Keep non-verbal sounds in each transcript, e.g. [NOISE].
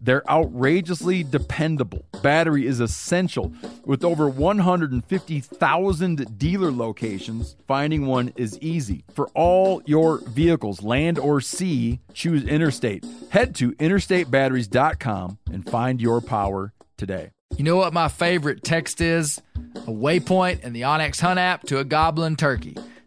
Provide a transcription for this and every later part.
They're outrageously dependable. Battery is essential. With over 150,000 dealer locations, finding one is easy. For all your vehicles, land or sea, choose Interstate. Head to interstatebatteries.com and find your power today. You know what my favorite text is? A waypoint in the onX Hunt app to a goblin turkey.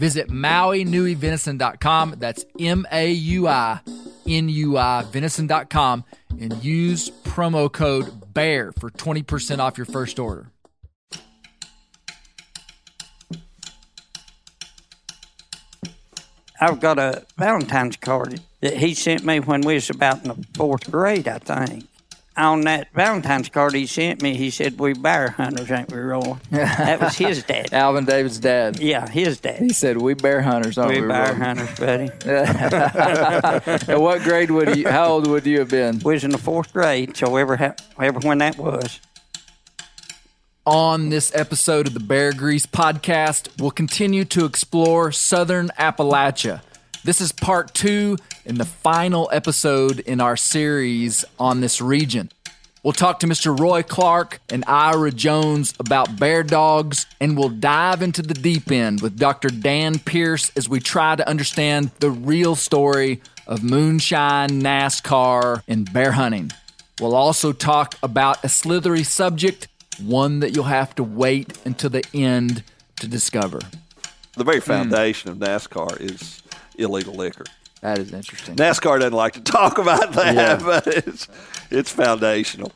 Visit MauiNuiVenison.com. That's M A U I N U I Venison.com and use promo code BEAR for 20% off your first order. I've got a Valentine's card that he sent me when we was about in the fourth grade, I think. On that Valentine's card he sent me, he said, "We bear hunters, ain't we, Roy?" That was his [LAUGHS] dad. Alvin David's dad. Yeah, his dad. He said, "We bear hunters, aren't we?" We bear Roy?" hunters, buddy. [LAUGHS] And what grade would you? How old would you have been? We was in the fourth grade, so ever, ha- ever when that was. On this episode of the Bear Grease podcast, we'll continue to explore southern Appalachia. This is part two and the final episode in our series on this region. We'll talk to Mr. Roy Clark and Ira Jones about bear dogs, and we'll dive into the deep end with Dr. Dan Pierce as we try to understand the real story of moonshine, NASCAR, and bear hunting. We'll also talk about a slithery subject, one that you'll have to wait until the end to discover. The very hmm. foundation of NASCAR is illegal liquor. That is interesting. NASCAR doesn't like to talk about that, Yeah. [LAUGHS] but it's it's foundational.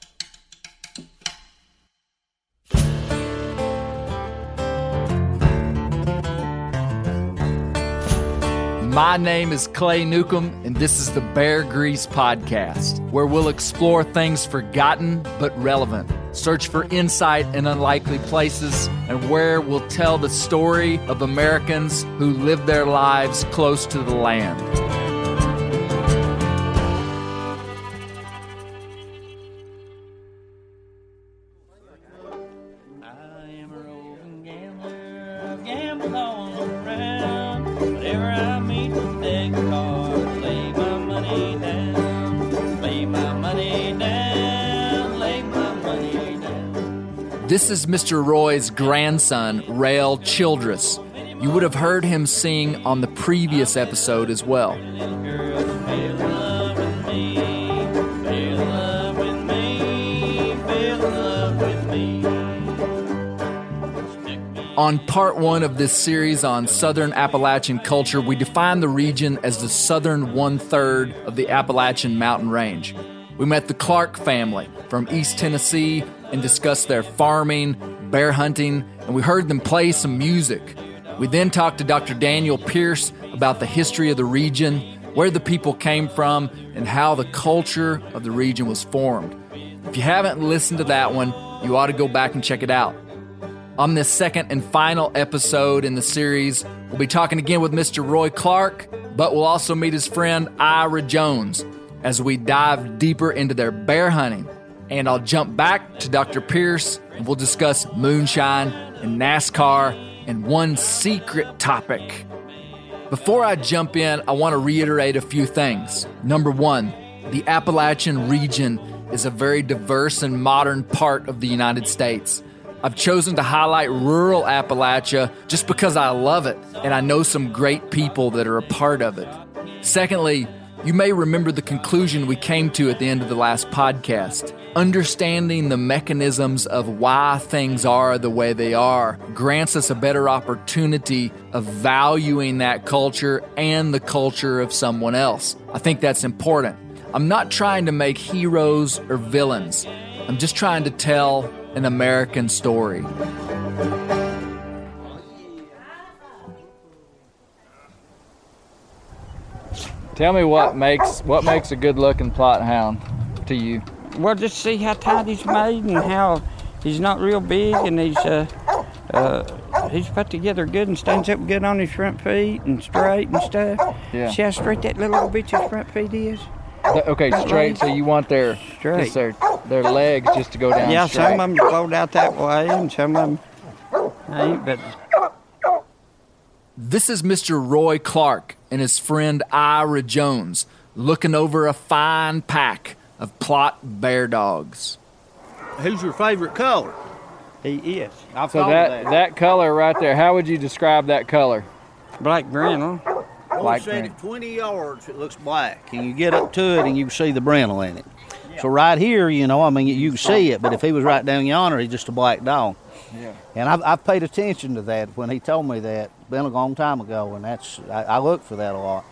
My name is Clay Newcomb, and this is the Bear Grease Podcast, where we'll explore things forgotten but relevant, search for insight in unlikely places, and where we'll tell the story of Americans who live their lives close to the land. This is Mr. Roy's grandson, Rael Childress. You would have heard him sing on the previous episode as well. On part one of this series on Southern Appalachian culture, we define the region as the southern one third of the Appalachian mountain range. We met the Clark family from East Tennessee and discussed their farming, bear hunting, and we heard them play some music. We then talked to Dr. Daniel Pierce about the history of the region, where the people came from, and how the culture of the region was formed. If you haven't listened to that one, you ought to go back and check it out. On this second and final episode in the series, we'll be talking again with Mr. Roy Clark, but we'll also meet his friend Ira Jones as we dive deeper into their bear hunting. And I'll jump back to Dr. Pierce and we'll discuss moonshine and NASCAR and one secret topic. Before I jump in, I want to reiterate a few things. Number one, the Appalachian region is a very diverse and modern part of the United States. I've chosen to highlight rural Appalachia just because I love it and I know some great people that are a part of it. Secondly, you may remember the conclusion we came to at the end of the last podcast. Understanding the mechanisms of why things are the way they are grants us a better opportunity of valuing that culture and the culture of someone else. I think that's important. I'm not trying to make heroes or villains, I'm just trying to tell an American story. Tell me what makes what makes a good looking Plott hound to you. Well, just see how tight he's made and how he's not real big and he's uh, uh, he's put together good and stands up good on his front feet and straight and stuff. Yeah. See how straight that little old bitch's front feet is? Th- Okay, straight. So you want their Straight. just their their legs just to go down yeah, straight. some of them float out that way and some of them ain't, but This is Mr. Roy Clark and his friend Ira Jones looking over a fine pack of Plott bear dogs. Who's your favorite color? he is. I've So that that. that color right there, how would you describe that color? Black brindle. Once black said green. at 20 yards, it looks black. And you get up to it and you see the brindle in it. So right here, you know, I mean, you can see it, but if he was right down yonder, he's just a black dog. Yeah. And I've, I've paid attention to that when he told me that, been a long time ago, and that's, I, I look for that a lot.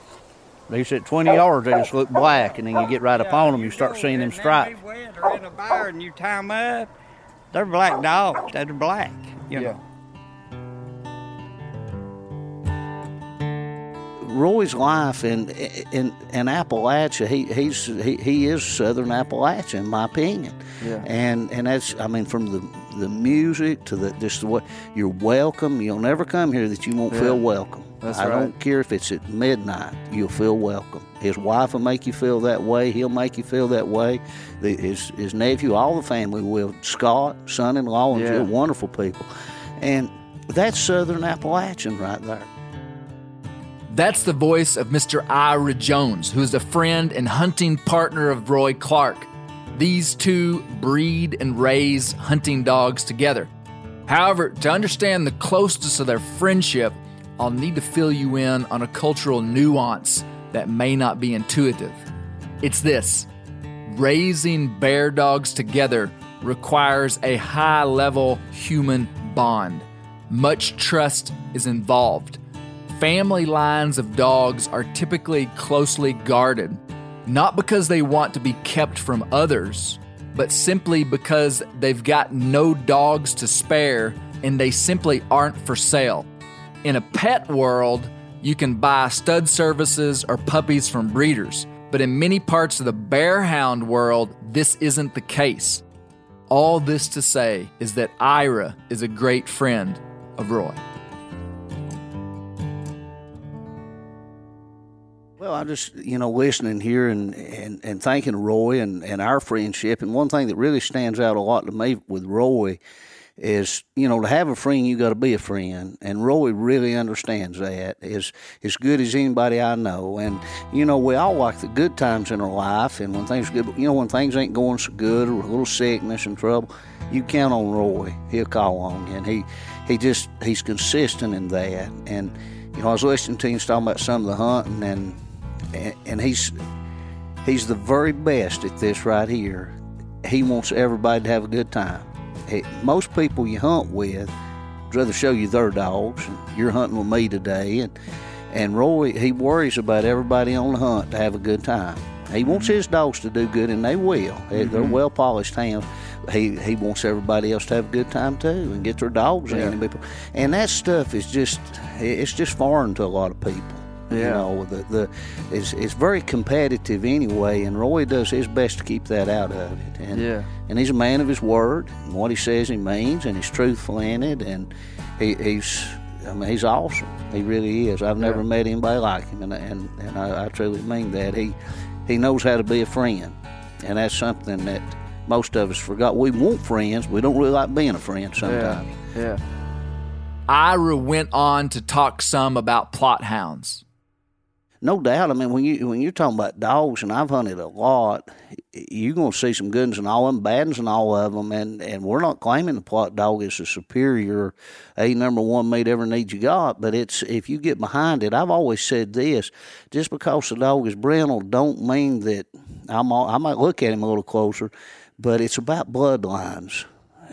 But he said 20 yards, they just look black, and then you get right up on them, you start seeing them stripes. Or in a bar and you tie them up, they're black dogs. They're black. You know. Roy's life in in in Appalachia, he he's he, he is Southern Appalachia in my opinion. Yeah. And and that's I mean from the the music to the just the way you're welcome. You'll never come here that you won't feel welcome. That's I right. don't care if it's at midnight. You'll feel welcome. His wife will make you feel that way. He'll make you feel that way. The, his his nephew, all the family will. Scott, son-in-law, and Yeah. wonderful people. And that's Southern Appalachian right there. That's the voice of Mr. Ira Jones, who is a friend and hunting partner of Roy Clark. These two breed and raise hunting dogs together. However, to understand the closeness of their friendship, I'll need to fill you in on a cultural nuance that may not be intuitive. It's this raising bear dogs together requires a high level human bond. Much trust is involved. Family lines of dogs are typically closely guarded, not because they want to be kept from others, but simply because they've got no dogs to spare and they simply aren't for sale. In a pet world, you can buy stud services or puppies from breeders, but in many parts of the bear hound world, this isn't the case. All this to say is that Ira is a great friend of Roy. Well, I'm just, you know, listening here and, and, and thanking Roy and, and our friendship. And one thing that really stands out a lot to me with Roy is, you know, to have a friend, you got to be a friend. And Roy really understands that as, as good as anybody I know. And, you know, we all like the good times in our life. And when things good, you know, when things ain't going so good or a little sickness and trouble, you count on Roy. He'll call on you. And he, he just, he's consistent in that. And, you know, I was listening to him talking about some of the hunting and, and, he's he's the very best at this right here. He wants everybody to have a good time. He- most people you hunt with would rather show you their dogs. And you're hunting with me today, and and Roy he worries about everybody on the hunt to have a good time. He mm-hmm. wants his dogs to do good, and they will. They- They're mm-hmm. well polished hounds. He he wants everybody else to have a good time too, and get their dogs in. And, and that stuff is just it's just foreign to a lot of people. You know, the, the it's, it's very competitive anyway, and Roy does his best to keep that out of it. And, Yeah. and he's a man of his word, and what he says he means, and he's truthful in it, and he, he's I mean he's awesome. He really is. I've never met anybody like him, and and, and I, I truly mean that. He he knows how to be a friend, and that's something that most of us forgot. We want friends, we don't really like being a friend sometimes. Yeah. Yeah. Ira went on to talk some about Plott hounds. No doubt. I mean, when you when you're talking about dogs, and I've hunted a lot, you're to see some good and all them, bad ones and all of them. And and we're not claiming the Plott dog is a superior, a number one meat ever need you got. But it's if you get behind it, I've always said this: just because the dog is brindle, don't mean that I'm. All, I might look at him a little closer, but it's about bloodlines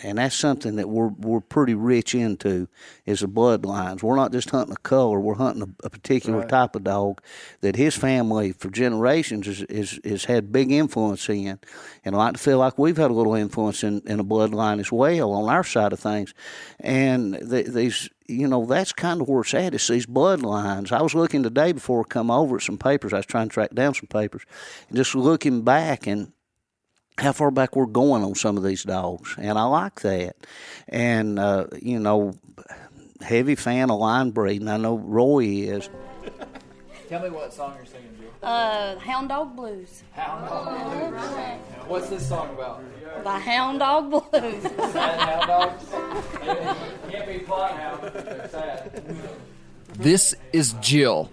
and that's something that we're we're pretty rich into is the bloodlines. We're not just hunting a color; we're hunting a, a particular Right. type of dog that his family for generations is is, is had big influence in, and I like to feel like we've had a little influence in, in a bloodline as well on our side of things, and th- these. You know that's kind of where it's at. It's these bloodlines. I was looking today before I come over at some papers. I was trying to track down some papers, and just looking back and how far back we're going on some of these dogs, and I like that. And uh, you know, heavy fan of line breeding. I know Roy is. Tell me what song you're singing, Jill. Uh, Hound Dog Blues. Hound Dog Blues. What's this song about? The Hound Dog Blues. [LAUGHS] Sad hound dogs? Can't be Plott hound. Sad. This is Jill,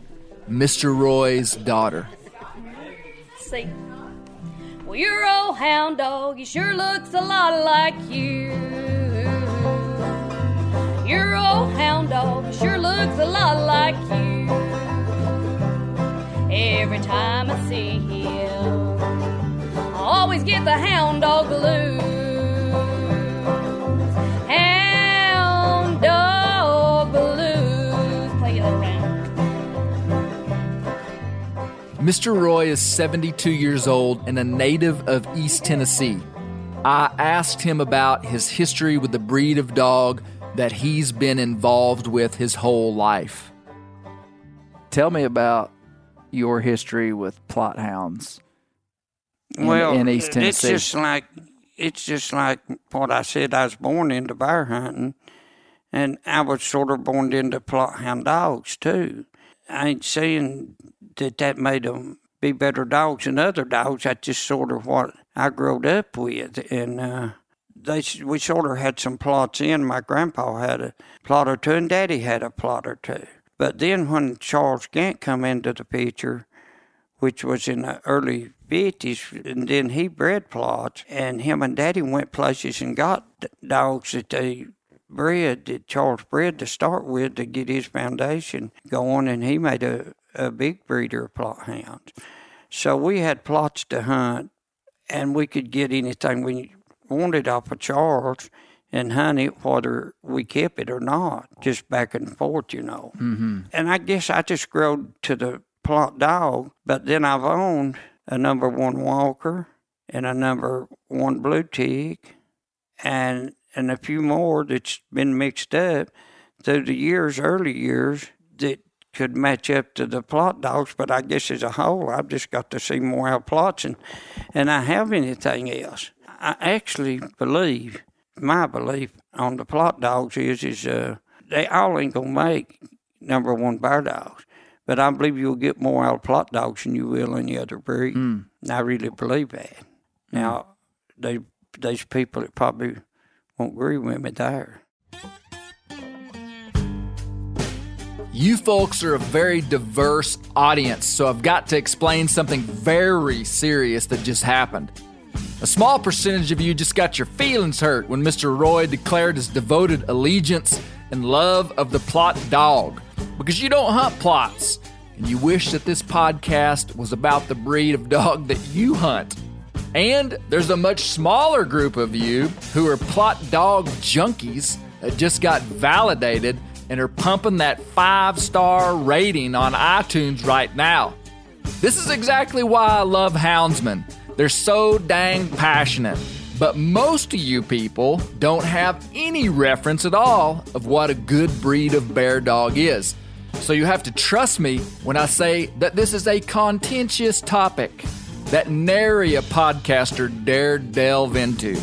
Mr. Roy's daughter. See. Well, your old hound dog, he sure looks a lot like you. Your old hound dog, he sure looks a lot like you. Every time I see him, I always get the hound dog blues. Mr. Roy is 72 years old and a native of East Tennessee. I asked him about his history with the breed of dog that he's been involved with his whole life. Tell me about your history with Plott hounds in, well, in East it's Tennessee. just like it's just like what I said. I was born into bear hunting, and I was sort of born into Plott hound dogs too. I ain't saying that that made them be better dogs than other dogs. That's just sort of what I growed up with, and uh, they we sort of had some Plotts in. My grandpa had a Plott or two, and Daddy had a Plott or two. But then when Charles Gant come into the picture, which was in the early 50s, and then he bred Plotts, and him and Daddy went places and got dogs that they bred, that Charles bred, to start with to get his foundation going, and he made a, a big breeder of Plott hounds. So we had Plotts to hunt, and we could get anything we wanted off of Charles and hunt it, whether we kept it or not, just back and forth, you know. Mm-hmm. And I guess I just grew to the Plott dog, but then I've owned a number one Walker and a number one Blue Tick and and a few more that's been mixed up through the years, early years, that could match up to the Plott dogs. But I guess as a whole, I've just got to see more out Plotts and, and I have anything else. I actually believe, my belief on the Plott dogs is, is uh, they all ain't going to make number one bear dogs. But I believe you'll get more out of Plott dogs than you will any other breed. I really believe that. Now, they, there's people that probably won't agree with me there. You folks are a very diverse audience, so I've got to explain something very serious that just happened. A small percentage of you just got your feelings hurt when Mr. Roy declared his devoted allegiance and love of the Plott dog because you don't hunt Plotts and you wish that this podcast was about the breed of dog that you hunt. And there's a much smaller group of you who are Plott dog junkies that just got validated and are pumping that five star rating on iTunes right now. This is exactly why I love houndsmen. They're so dang passionate. But most of you people don't have any reference at all of what a good breed of bear dog is. So you have to trust me when I say that this is a contentious topic that nary a podcaster dared delve into.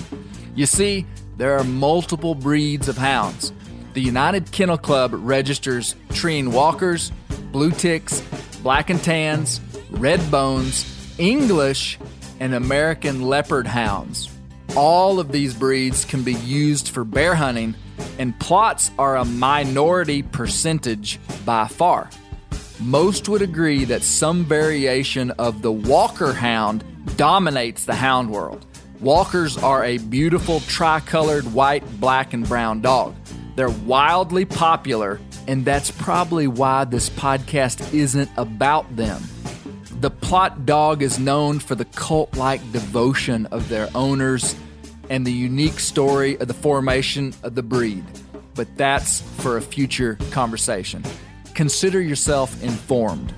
You see, there are multiple breeds of hounds. The United Kennel Club registers Treeing Walkers, Blue Ticks, Black and Tans, Red Bones, English, and American Leopard Hounds. All of these breeds can be used for bear hunting, and Plotts are a minority percentage by far. Most would agree that some variation of the Walker Hound dominates the hound world. Walkers are a beautiful tricolored white, black, and brown dog. They're wildly popular, and that's probably why this podcast isn't about them. The Plott dog is known for the cult like devotion of their owners and the unique story of the formation of the breed. But that's for a future conversation. Consider yourself informed.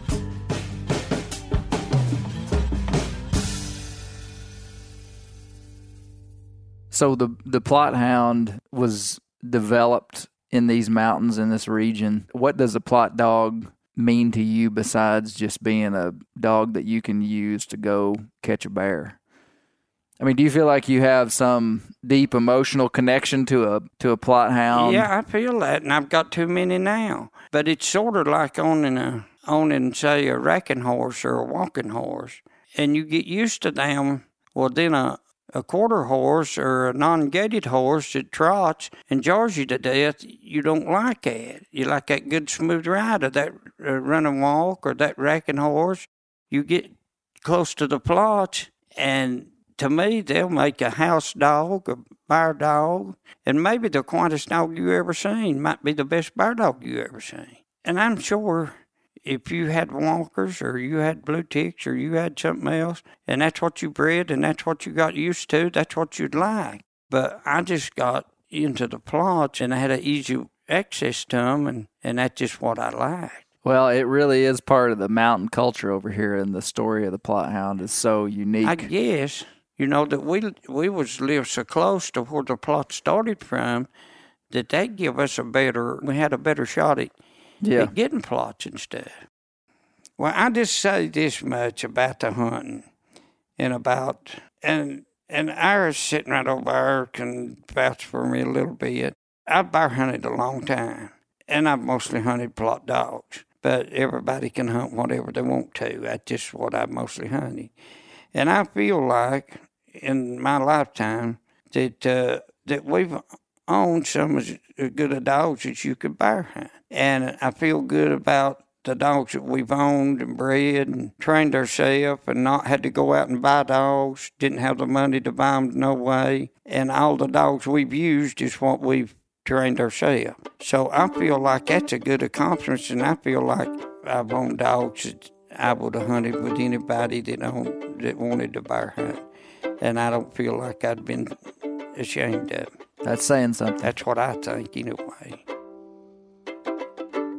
So the the Plott hound was developed in these mountains in this region. What does a Plott dog mean to you besides just being a dog that you can use to go catch a bear? I mean, do you feel like you have some deep emotional connection to a to a Plott hound? Yeah, I feel that, and I've got too many now. But it's sort of like owning a owning, say, a racking horse or a walking horse, and you get used to them. Well, then a a quarter horse or a non-gaited horse that trots and jars you to death, you don't like that. You like that good smooth ride that uh, run and walk or that racking horse. You get close to the Plotts, and to me, they'll make a house dog, a bar dog, and maybe the quietest dog you ever seen might be the best bar dog you ever seen. And I'm sure if you had walkers or you had blue ticks or you had something else, and that's what you bred and that's what you got used to, that's what you'd like. But I just got into the Plotts and I had an easy access to them, and, and that's just what I liked. Well, it really is part of the mountain culture over here, and the story of the Plott hound is so unique. I guess you know that we we was live so close to where the Plott started from that they give us a better we had a better shot at, yeah. at getting Plotts and stuff. Well, I just say this much about the hunting and about and and Ira's sitting right over there can vouch for me a little bit. I've bear hunted a long time, and I've mostly hunted Plott dogs. But everybody can hunt whatever they want to. That's just what I've mostly hunted. And I feel like in my lifetime that uh, that we've owned some as good of dogs as you could bear hunt. And I feel good about the dogs that we've owned and bred and trained ourselves and not had to go out and buy dogs, didn't have the money to buy them no way. And all the dogs we've used is what we've trained ourselves. So I feel like that's a good accomplishment and I feel like I've owned dogs that I would have hunted with anybody that owned, that wanted to bear hunt. And I don't feel like I'd been ashamed of. That's saying something. That's what I think anyway.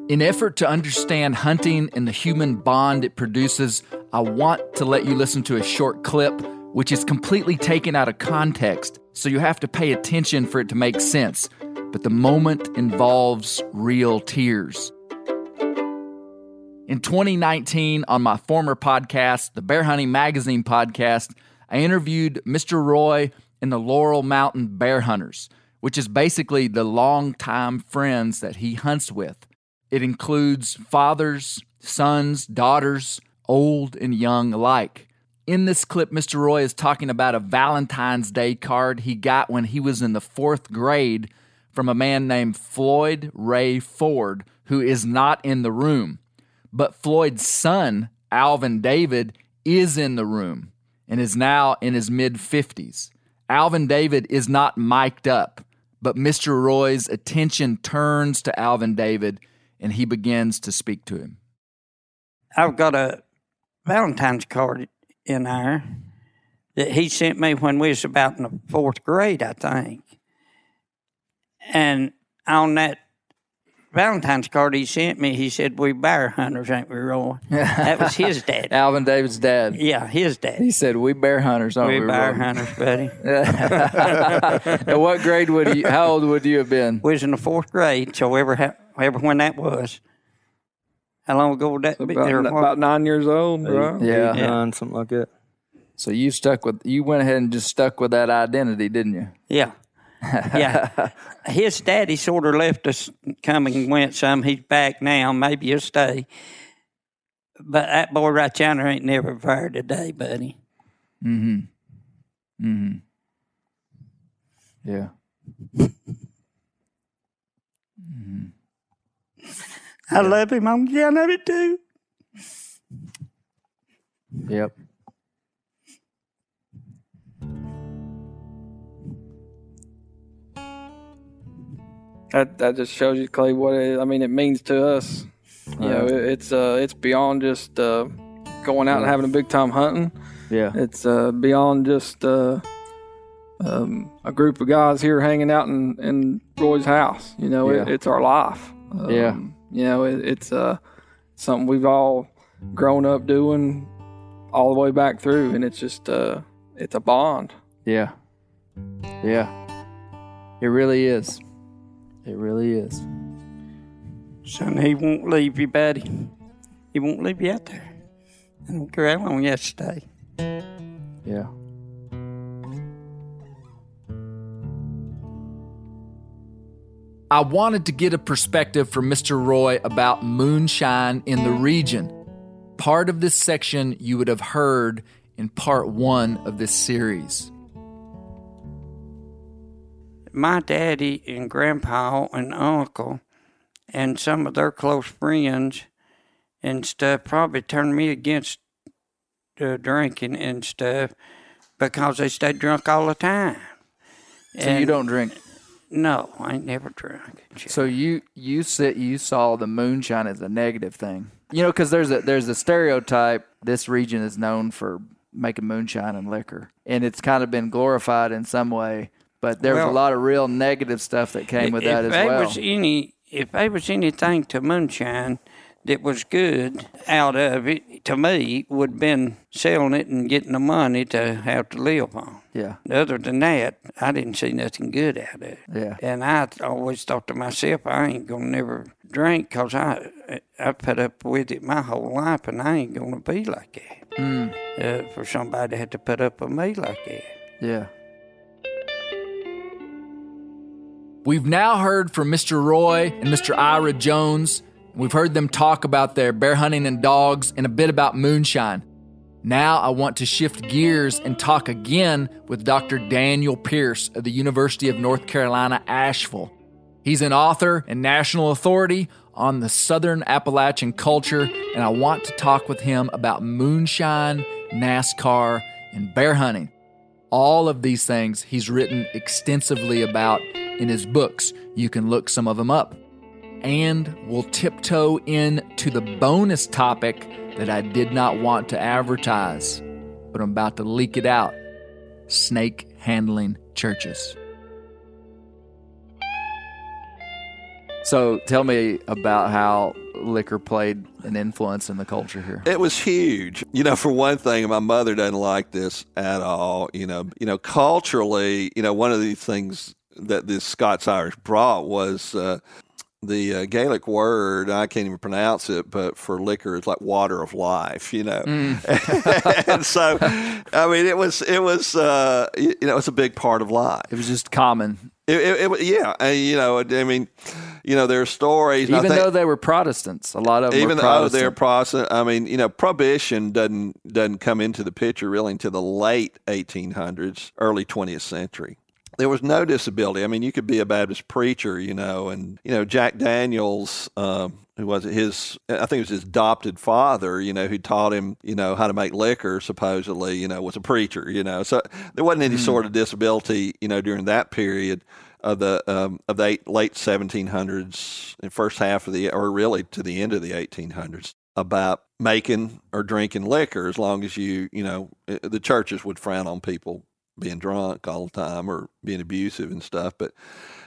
In effort to understand hunting and the human bond it produces, I want to let you listen to a short clip which is completely taken out of context, so you have to pay attention for it to make sense. But the moment involves real tears. In 2019, on my former podcast, the Bear Hunting Magazine podcast, I interviewed Mr. Roy and the Laurel Mountain Bear Hunters, which is basically the longtime friends that he hunts with. It includes fathers, sons, daughters, old and young alike. In this clip, Mr. Roy is talking about a Valentine's Day card he got when he was in the fourth grade from a man named Floyd Ray Ford, who is not in the room. But Floyd's son, Alvin David, is in the room and is now in his mid 50s. Alvin David is not mic'd up, but Mr. Roy's attention turns to Alvin David and he begins to speak to him. I've got a Valentine's card in there that he sent me when we was about in the fourth grade, I think. And on that Valentine's card he sent me, he said, "We bear hunters, ain't we, Roy?" that was his [LAUGHS] dad. Alvin David's dad. Yeah, his dad. He said, "We bear hunters, aren't we we?" bear Roy?" hunters, buddy. [LAUGHS] and what grade would you? How old would you have been? we was in the fourth grade, so ever ha- ever when that was. How long ago would that be? About, Or what? about nine years old, right? Yeah. Eight, nine, something like that. So you stuck with you went ahead and just stuck with that identity, didn't you? Yeah. [LAUGHS] Yeah. His daddy sort of left us come and went some. He's back now. Maybe he'll stay. But that boy right yonder ain't never fired today, buddy. Mm-hmm. Mm-hmm. Yeah. Mm-hmm. I love him. I'm I love it too. Yep. That that just shows you, Clay, what it, I mean. It means to us. You know, it, it's uh, it's beyond just uh, going out and having a big time hunting. Yeah. It's uh, beyond just uh, um, a group of guys here hanging out in, in Roy's house. You know, it, Yeah. it's our life. Um, Yeah. You know, it, it's uh, something we've all grown up doing all the way back through, and it's just uh, it's a bond. Yeah. Yeah. It really is. It really is. Son, he won't leave you, buddy. He won't leave you out there. I don't care how long you have to stay. Yeah. I wanted to get a perspective from Mr. Roy about moonshine in the region. Part of this section you would have heard in part one of this series. My daddy and grandpa and uncle and some of their close friends and stuff probably turned me against uh, drinking and stuff because they stayed drunk all the time. So you don't drink. No, I ain't never drunk. So you you sit you saw the moonshine as a negative thing. You know, because there's a there's a stereotype. This region is known for making moonshine and liquor, and it's kind of been glorified in some way. But there was a lot of real negative stuff that came with that as well. If there was any, if there was anything to moonshine that was good out of it, to me, would have been selling it and getting the money to have to live on. yeah, Other than that, I didn't see nothing good out of it. yeah, And I always thought to myself, I ain't gonna never drink 'cause I I put up with it my whole life, and I ain't gonna be like that. mm, Uh, for somebody to have to put up with me like that. yeah. We've now heard from Mr. Roy and Mr. Ira Jones. We've heard them talk about their bear hunting and dogs and a bit about moonshine. Now I want to shift gears and talk again with Dr. Daniel Pierce of the University of North Carolina, Asheville. He's an author and national authority on the Southern Appalachian culture, and I want to talk with him about moonshine, NASCAR, and bear hunting. All of these things he's written extensively about in his books. You can look some of them up. And we'll tiptoe into the bonus topic that I did not want to advertise, but I'm about to leak it out snake handling churches. So tell me about how liquor played an influence in the culture here. It was huge. You know, for one thing, my mother doesn't like this at all. You know, you know, culturally, you know, one of the things that this Scots Irish brought was uh, the uh, Gaelic word. I can't even pronounce it, but for liquor, it's like water of life. You know, [LAUGHS] and so I mean, it was it was uh, you know, it's a big part of life. It was just common, It, it, it yeah, uh, you know, I mean, you know, there are stories. even think- though they were Protestants. A lot of them even though they're Protestant, I mean, you know, prohibition doesn't doesn't come into the picture really until the late 1800s, early 20th century. There was no disability. I mean, you could be a Baptist preacher, you know, and you know Jack Daniels, um, who was it? His, I think it was his adopted father, you know, who taught him, you know, how to make liquor. Supposedly, you know, was a preacher, you know, so there wasn't any sort of disability, you know, during that period of the um, of the eight, late 1700s and first half of the or really to the end of the 1800s about making or drinking liquor as long as you you know eh, the churches would frown on people being drunk all the time or being abusive and stuff but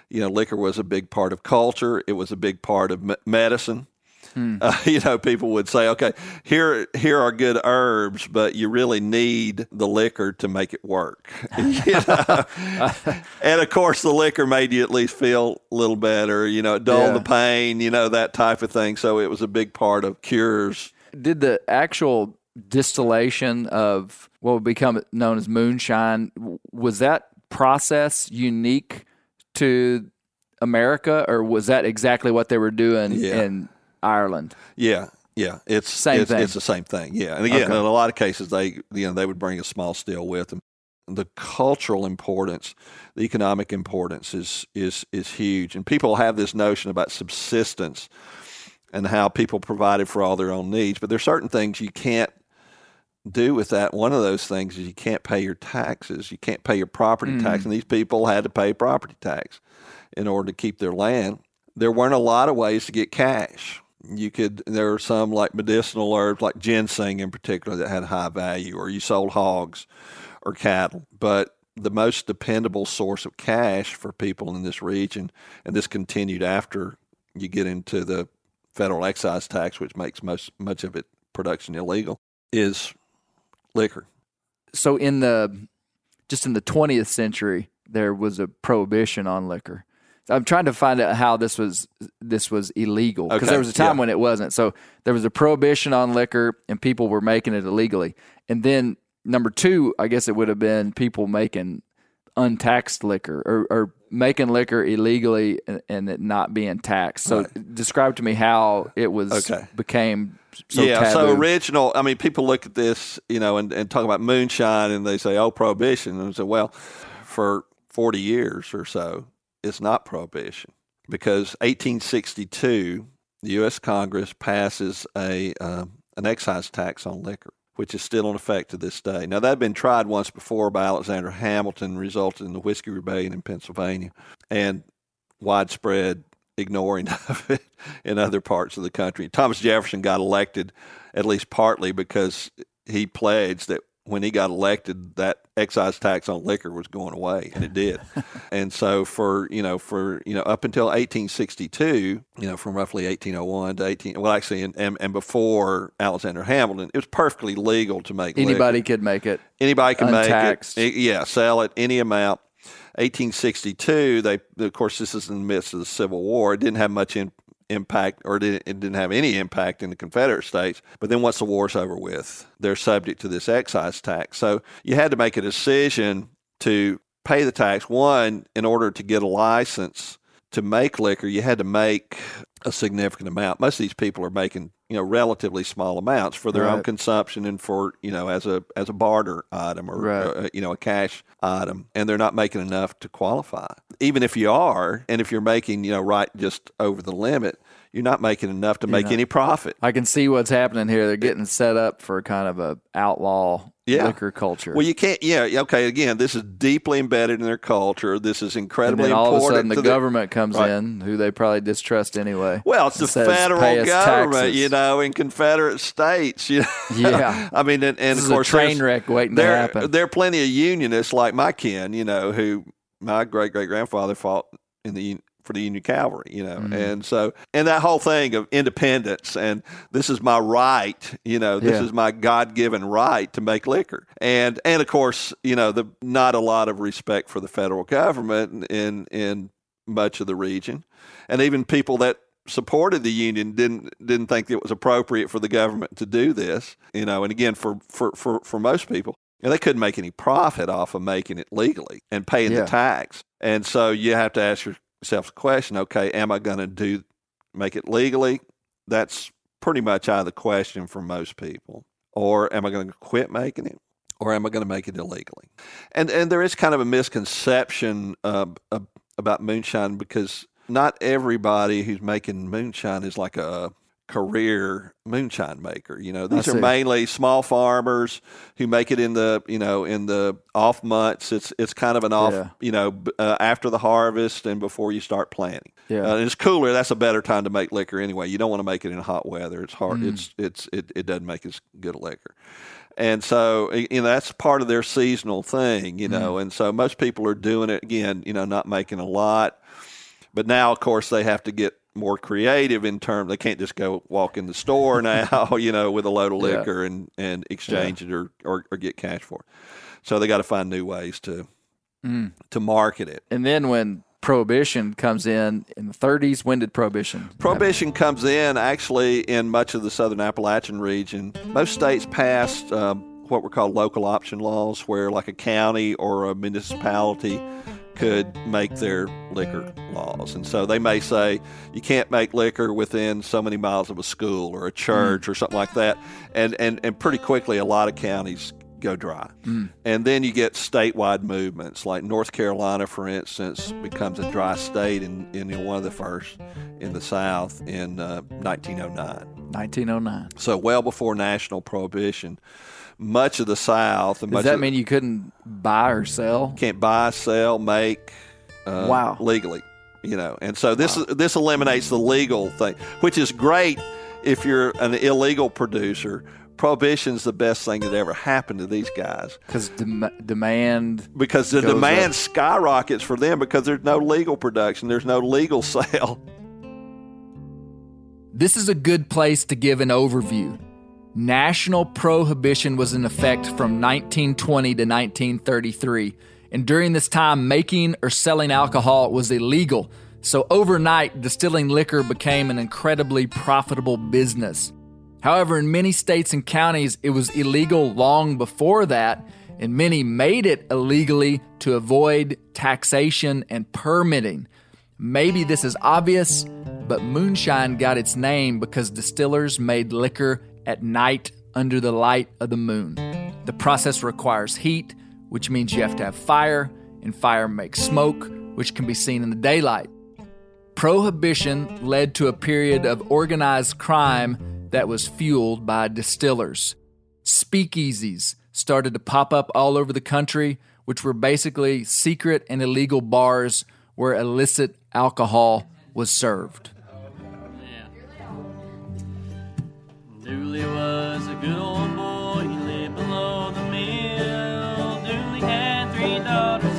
you know liquor was a big part of culture it was a big part of me- medicine uh, [LAUGHS] you know, people would say, "Okay, here here are good herbs, but you really need the liquor to make it work." [LAUGHS] [LAUGHS] and of course, the liquor made you at least feel a little better. You know, it dulled Yeah. the pain. You know, that type of thing. So it was a big part of cures. Did the actual distillation of what would become known as moonshine was that process unique to America, or was that exactly what they were doing Yeah. in Ireland? Yeah, yeah, it's Same it's, thing. It's the same thing. Yeah, and again, Okay. in a lot of cases, they you know they would bring a small still with them. The cultural importance, the economic importance is is is huge, and people have this notion about subsistence and how people provided for all their own needs. But there's certain things you can't do with that. One of those things is you can't pay your taxes. You can't pay your property tax, mm. and these people had to pay property tax in order to keep their land. There weren't a lot of ways to get cash. You could there were some like medicinal herbs like ginseng in particular that had high value, or you sold hogs or cattle. But the most dependable source of cash for people in this region, and this continued after you get into the federal excise tax, which makes most much of it production illegal, is liquor. So in the just in the 20th century, there was a prohibition on liquor. I'm trying to find out how this was this was illegal because Okay, there was a time yeah. when it wasn't. So there was a prohibition on liquor, and people were making it illegally. And then number two, I guess it would have been people making untaxed liquor or, or making liquor illegally and, and it not being taxed. So describe to me how it was Okay. became so yeah, so original. I mean, people look at this, you know, and, and talk about moonshine, and they say, "Oh, prohibition," and I say, "Well, for forty years or so, it's not prohibition because 1862, the U.S. Congress passes a um, an excise tax on liquor." Which is still in effect to this day. Now, that had been tried once before by Alexander Hamilton, resulted in the Whiskey Rebellion in Pennsylvania, and widespread ignoring [LAUGHS] of it in other parts of the country. Thomas Jefferson got elected at least partly because he pledged that when he got elected that excise tax on liquor was going away and it did. [LAUGHS] and so for, you know, for, you know, up until 1862, you know, from roughly 1801 to 18 well actually and and, and before Alexander Hamilton, it was perfectly legal to make liquor. anybody could make it. Anybody can Untaxed. make it. Yeah, sell it any amount. 1862, they of course this is in the midst of the Civil War. It didn't have much in, impact, or it didn't, it didn't have any impact in the Confederate states. But then once the war's over with, they're subject to this excise tax. So you had to make a decision to pay the tax. One, in order to get a license to make liquor, you had to make a significant amount. Most of these people are making you know relatively small amounts for their own consumption and for you know as a as a barter item or Right. uh, you know a cash item, and they're not making enough to qualify. Even if you are, and if you're making you know right just over the limit, you're not making enough to make not. any profit. I can see what's happening here. They're getting set up for kind of a outlaw Yeah. liquor culture. Well, you can't. Yeah, okay. Again, this is deeply embedded in their culture. This is and incredibly then all of a important. sudden the government comes Right. in, who they probably distrust anyway. Well, it's the says, federal government, taxes." you know, in Confederate states. You know? [LAUGHS] Yeah. I mean, and, and This of course, train wreck waiting to happen. There are plenty of Unionists like my kin, you know, who my great great grandfather fought in the for the Union Cavalry, you know, Mm-hmm. and so and that whole thing of independence and this is my right, you know, this Yeah. is my God given right to make liquor, and and of course, you know, the not a lot of respect for the federal government in in much of the region, and even people that supported the union didn't didn't think it was appropriate for the government to do this you know and again for for for, for most people you know, they couldn't make any profit off of making it legally and paying Yeah. the tax and so you have to ask yourself the question okay am i going to do make it legally? That's pretty much out of the question for most people. Or am i going to quit making it? Or am i going to make it illegally? And and there is kind of a misconception uh, ab- about moonshine because not everybody who's making moonshine is like a career moonshine maker. You know, these are mainly small farmers who make it in the you know in the off months. It's it's kind of an off Yeah. you know uh, after the harvest and before you start planting. Yeah. Uh, and it's cooler. That's a better time to make liquor anyway. You don't want to make it in hot weather. It's hard. It's it's it, it doesn't make as good a liquor. And so, you know, that's part of their seasonal thing, you know. And so most people are doing it again, you know, not making a lot. But now, of course, they have to get more creative in terms. They can't just go walk in the store [LAUGHS] now, you know, with a load of Yeah. liquor and, and exchange it or, or, or get cash for it. So they got to find new ways to Mm. to market it. And then when prohibition comes in in the 30s, when did prohibition? Prohibition comes in actually in much of the southern Appalachian region. Most states passed um, what were called local option laws, where like a county or a municipality could make their liquor laws. And so they may say you can't make liquor within so many miles of a school or a church or something like that. And, and, and pretty quickly, a lot of counties go dry. And then you get statewide movements, like North Carolina, for instance, becomes a dry state in, in one of the first in the South in uh, 1909. 1909. So well before national prohibition, much of the South and Does that mean you couldn't buy or sell? can't buy, sell, make uh, Wow. legally. You know, and so this this eliminates the legal thing, which is great if you're an illegal producer. Prohibition's the best thing that ever happened to these guys Because dem- demand. because the demand up. skyrockets for them because there's no legal production, there's no legal [LAUGHS] sale. This is a good place to give an overview. National prohibition was in effect from 1920 to 1933, and during this time, making or selling alcohol was illegal. So, overnight, distilling liquor became an incredibly profitable business. However, in many states and counties, it was illegal long before that, and many made it illegally to avoid taxation and permitting. Maybe this is obvious, but moonshine got its name because distillers made liquor at night under the light of the moon. The process requires heat, which means you have to have fire, and fire makes smoke, which can be seen in the daylight. Prohibition led to a period of organized crime that was fueled by distillers. Speakeasies started to pop up all over the country, which were basically secret and illegal bars where illicit alcohol was served. Dooley was a good old boy, he lived below the mill. Dooley had three daughters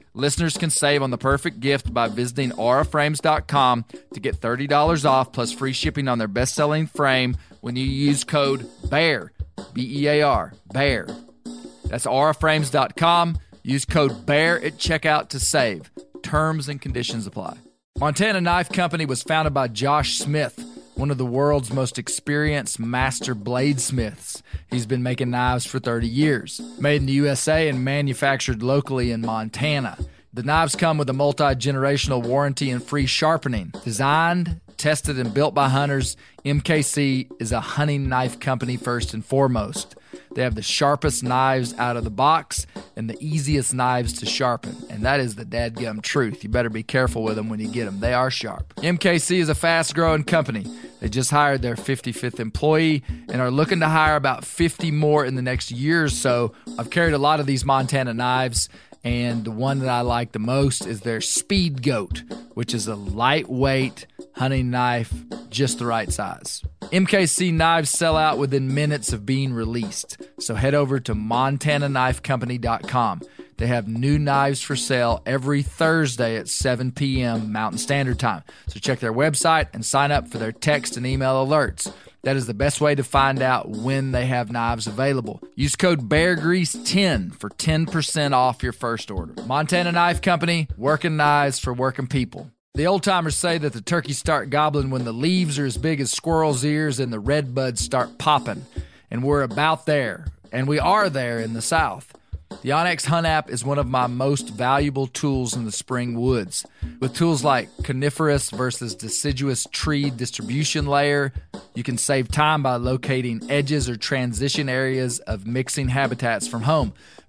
Listeners can save on the perfect gift by visiting auraframes.com to get $30 off plus free shipping on their best selling frame when you use code BEAR, B E A R, BEAR. That's auraframes.com. Use code BEAR at checkout to save. Terms and conditions apply. Montana Knife Company was founded by Josh Smith, one of the world's most experienced master bladesmiths. He's been making knives for 30 years. Made in the USA and manufactured locally in Montana. The knives come with a multi generational warranty and free sharpening. Designed, tested, and built by hunters, MKC is a hunting knife company first and foremost. They have the sharpest knives out of the box and the easiest knives to sharpen. And that is the dadgum truth. You better be careful with them when you get them. They are sharp. MKC is a fast growing company. They just hired their 55th employee and are looking to hire about 50 more in the next year or so. I've carried a lot of these Montana knives. And the one that I like the most is their Speed Goat, which is a lightweight hunting knife, just the right size. MKC knives sell out within minutes of being released, so head over to montanaknifecompany.com. They have new knives for sale every Thursday at 7 p.m. Mountain Standard Time. So check their website and sign up for their text and email alerts. That is the best way to find out when they have knives available. Use code BEARGREASE10 for 10% off your first order. Montana Knife Company, working knives for working people. The old timers say that the turkeys start gobbling when the leaves are as big as squirrels' ears and the red buds start popping. And we're about there. And we are there in the South. The onX Hunt app is one of my most valuable tools in the spring woods. With tools like coniferous versus deciduous tree distribution layer, you can save time by locating edges or transition areas of mixing habitats from home.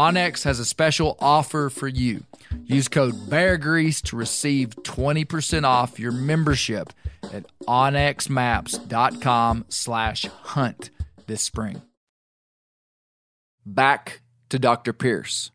onX has a special offer for you. Use code BEARGREASE to receive 20% off your membership at onxmaps.com slash hunt this spring. Back to Dr. Pierce.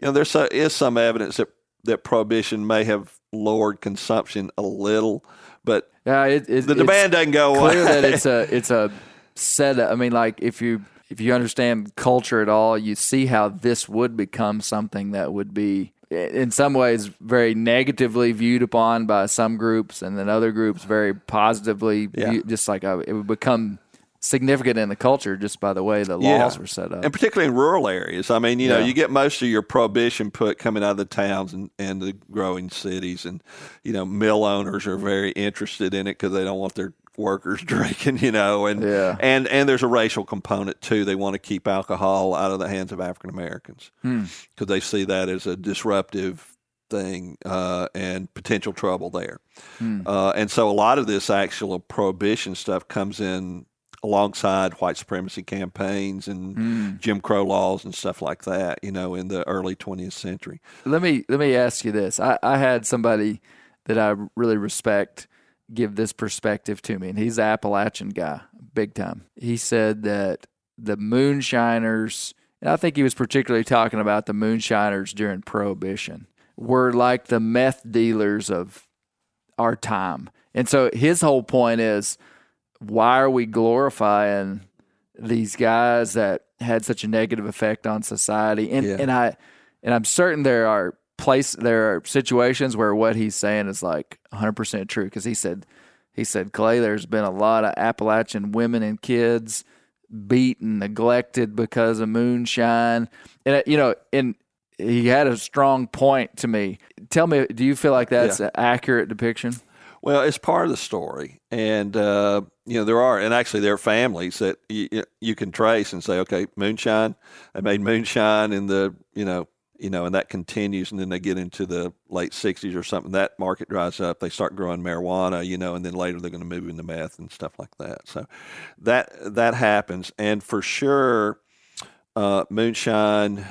You know, there is so, is some evidence that, that prohibition may have lowered consumption a little, but Yeah, it, it, the demand doesn't go away. clear that it's a it's a [LAUGHS] setup. I mean, like if you if you understand culture at all, you see how this would become something that would be in some ways very negatively viewed upon by some groups, and then other groups very positively. Yeah. View, just like a, it would become significant in the culture just by the way the laws were set up. And particularly in rural areas. I mean, you know, you get most of your prohibition put coming out of the towns and, and the growing cities. And, you know, mill owners are very interested in it because they don't want their workers [LAUGHS] drinking, you know. And, Yeah. and, and there's a racial component, too. They want to keep alcohol out of the hands of African Americans Hmm. because they see that as a disruptive thing uh, and potential trouble there. Hmm. Uh, and so a lot of this actual prohibition stuff comes in alongside white supremacy campaigns and Hmm. Jim Crow laws and stuff like that, you know, in the early 20th century. let me let me ask you this. I, I had somebody that I really respect give this perspective to me, and he's an Appalachian guy, big time. He said that the moonshiners, and I think he was particularly talking about the moonshiners during Prohibition, were like the meth dealers of our time. And so his whole point is why are we glorifying these guys that had such a negative effect on society? And Yeah. and I and I'm certain there are place there are situations where what he's saying is like 100% true because he said he said Clay there's been a lot of Appalachian women and kids beaten neglected because of moonshine and uh, you know and he had a strong point to me tell me do you feel like that's Yeah. an accurate depiction Well, it's part of the story, and uh, you know there are, and actually there are families that you, you can trace and say, okay, moonshine. They made moonshine in the you know you know, and that continues, and then they get into the late '60s or something. That market dries up. They start growing marijuana, you know, and then later they're going to move into meth and stuff like that. So that that happens, and for sure, uh, moonshine.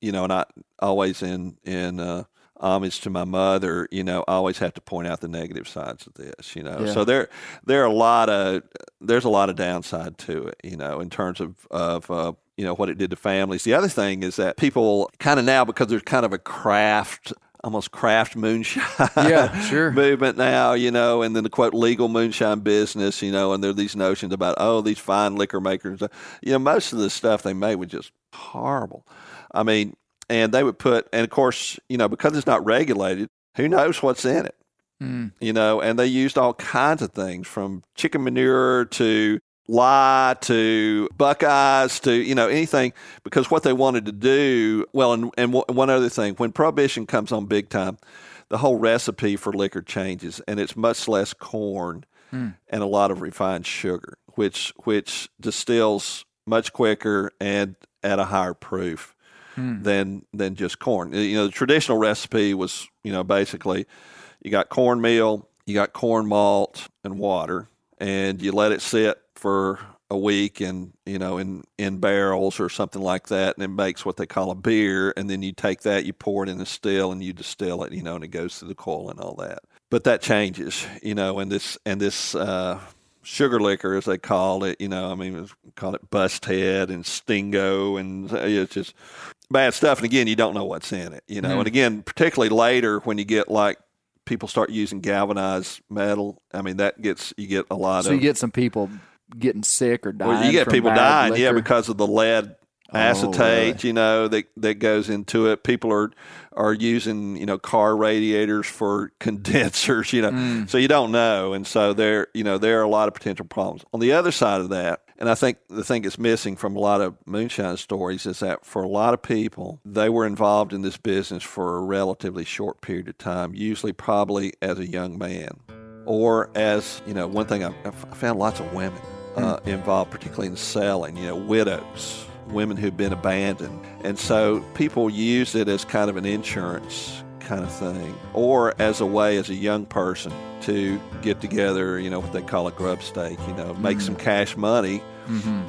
You know, and I always in in uh, homage to my mother, you know, I always have to point out the negative sides of this, you know. Yeah. So there there are a lot of there's a lot of downside to it, you know, in terms of of uh, you know what it did to families. The other thing is that people kind of now because there's kind of a craft almost craft moonshine Yeah, sure. [LAUGHS] movement now, you know, and then the quote legal moonshine business, you know, and there are these notions about oh these fine liquor makers, you know, most of the stuff they made was just horrible. I mean, and they would put, and of course, you know, because it's not regulated, who knows what's in it, Hmm. you know, and they used all kinds of things from chicken manure to lye to buckeyes to you know anything because what they wanted to do well and, and w- one other thing when prohibition comes on big time the whole recipe for liquor changes and it's much less corn Hmm. and a lot of refined sugar which which distills much quicker and at a higher proof Hmm. than than just corn you know the traditional recipe was you know basically you got cornmeal you got corn malt and water and you let it sit for a week in you know in in barrels or something like that and it makes what they call a beer and then you take that you pour it in a still and you distill it you know and it goes through the coil and all that but that changes you know and this and this uh sugar liquor as they call it you know i mean it's call it bust head and stingo and it's just bad stuff and again you don't know what's in it you know Mm. and again particularly later when you get like people start using galvanized metal i mean that gets you get a lot of So of you get some people getting sick or dying. well, you get people dying, yeah, because of the lead oh, acetate, really? you know, that that goes into it. People are are using, you know, car radiators for [LAUGHS] condensers, you know. Mm. So you don't know. And so there, you know, there are a lot of potential problems. On the other side of that, and I think the thing that's missing from a lot of moonshine stories is that for a lot of people, they were involved in this business for a relatively short period of time, usually probably as a young man. Or as, you know, one thing I, I found lots of women uh, involved, particularly in selling, you know, widows, women who've been abandoned. And so people use it as kind of an insurance kind of thing, or as a way as a young person to get together, you know, what they call a grub stake, you know, make some cash money,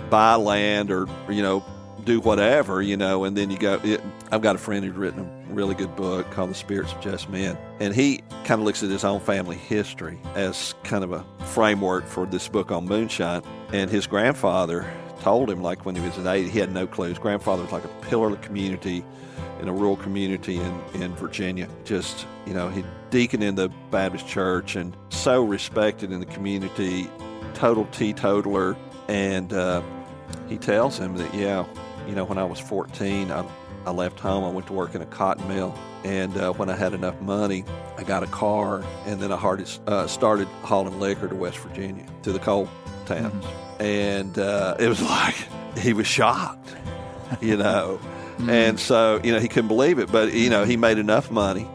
buy land or, you know, do whatever, you know, and then you go. It, I've got a friend who's written a really good book called The Spirits of Just Men, and he kind of looks at his own family history as kind of a framework for this book on moonshine. And his grandfather told him, like when he was an eight, he had no clue. His grandfather was like a pillar of the community in a rural community in, in Virginia. Just, you know, he deacon in the Baptist church and so respected in the community, total teetotaler. And uh, he tells him that, yeah, you know, when I was 14, I, I left home. I went to work in a cotton mill. And uh, when I had enough money, I got a car. And then I hardly, uh, started hauling liquor to West Virginia, to the coal towns. And uh, it was [LAUGHS] like, he was shocked, you know. [LAUGHS] And so, you know, he couldn't believe it. But, you know, he made enough money.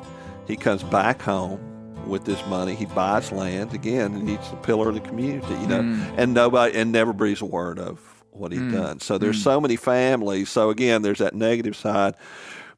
He comes back home with this money. He buys land again, and he's the pillar of the community, you know. Mm. And nobody, and never breathes a word of what he'd mm. done. So there's mm. so many families. So again, there's that negative side,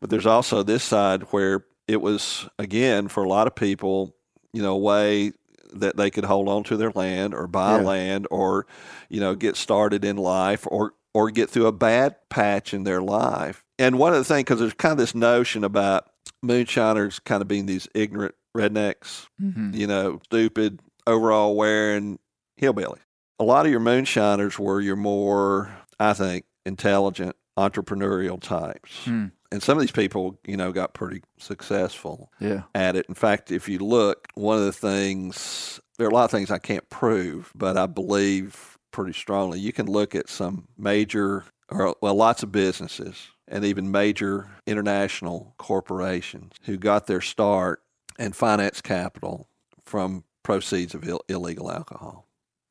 but there's also this side where it was again for a lot of people, you know, a way that they could hold on to their land or buy Yeah. land or, you know, get started in life or or get through a bad patch in their life. And one of the things, because there's kind of this notion about moonshiners kind of being these ignorant rednecks, you know, stupid, overall wearing hillbilly. A lot of your moonshiners were your more, I think, intelligent, entrepreneurial types. Hmm. And some of these people, you know, got pretty successful Yeah. at it. In fact, if you look, one of the things, there are a lot of things I can't prove, but I believe pretty strongly. You can look at some major, or well, lots of businesses and even major international corporations who got their start and finance capital from proceeds of Ill- illegal alcohol.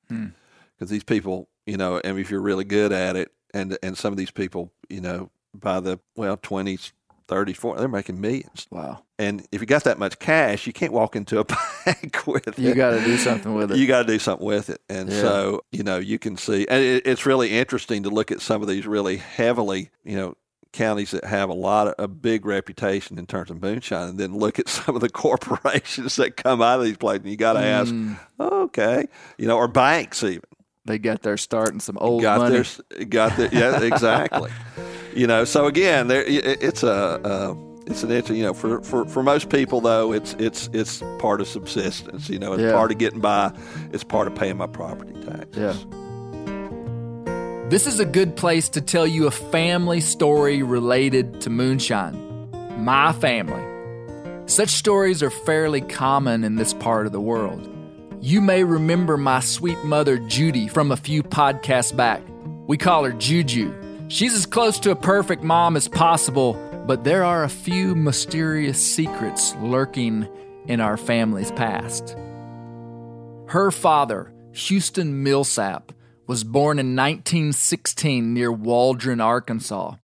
Hmm. Because these people, you know, and if you're really good at it, and and some of these people, you know, by the well twenties, thirties, forties, they're making millions. Wow. And if you got that much cash, you can't walk into a [LAUGHS] bank with it. You got to do something with it. You got to do something with it. And Yeah. so, you know, you can see, and it, it's really interesting to look at some of these really heavily, you know, counties that have a lot of a big reputation in terms of moonshine, and then look at [LAUGHS] some of the corporations that come out of these places. And you got to ask, Mm. okay, you know, or banks even They got their start in some old got money. their got their yeah exactly. [LAUGHS] you know, so again, there it- it's a. Uh, it's an interesting, you know, for, for, for most people though, it's it's it's part of subsistence. You know, it's Yeah. part of getting by. It's part of paying my property taxes. Yeah. This is a good place to tell you a family story related to moonshine. My family. Such stories are fairly common in this part of the world. You may remember my sweet mother, Judy, from a few podcasts back. We call her Juju. She's as close to a perfect mom as possible, but there are a few mysterious secrets lurking in our family's past. Her father, Houston Millsap, was born in 1916 near Waldron, Arkansas.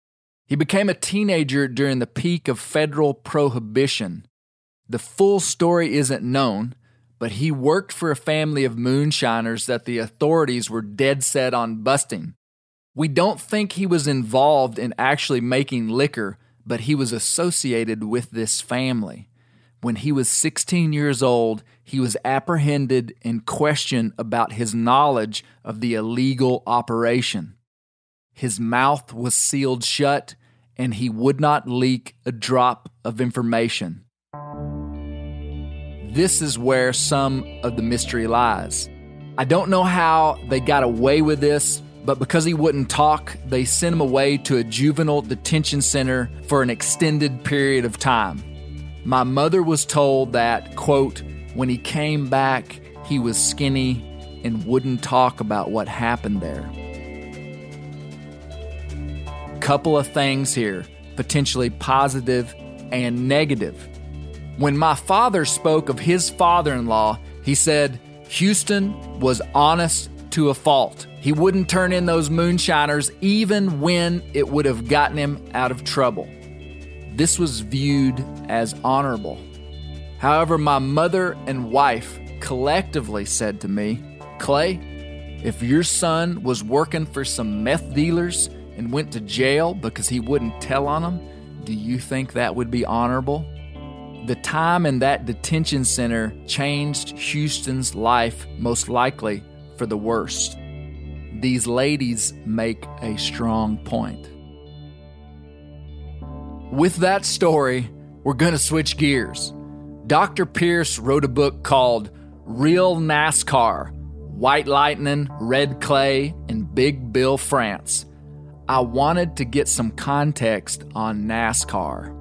He became a teenager during the peak of federal prohibition. The full story isn't known, but he worked for a family of moonshiners that the authorities were dead set on busting. We don't think he was involved in actually making liquor, but he was associated with this family. When he was 16 years old, he was apprehended and questioned about his knowledge of the illegal operation. His mouth was sealed shut, and he would not leak a drop of information. This is where some of the mystery lies. I don't know how they got away with this, but because he wouldn't talk, they sent him away to a juvenile detention center for an extended period of time. My mother was told that, quote, when he came back, he was skinny and wouldn't talk about what happened there. couple of things here, potentially positive and negative. When my father spoke of his father in law, he said Houston was honest to a fault. He wouldn't turn in those moonshiners even when it would have gotten him out of trouble. This was viewed as honorable. However, my mother and wife collectively said to me, Clay, if your son was working for some meth dealers and went to jail because he wouldn't tell on them, do you think that would be honorable? The time in that detention center changed Houston's life most likely for the worst. These ladies make a strong point. With that story, we're going to switch gears. Dr. Pierce wrote a book called Real NASCAR White Lightning, Red Clay, and Big Bill France. I wanted to get some context on NASCAR.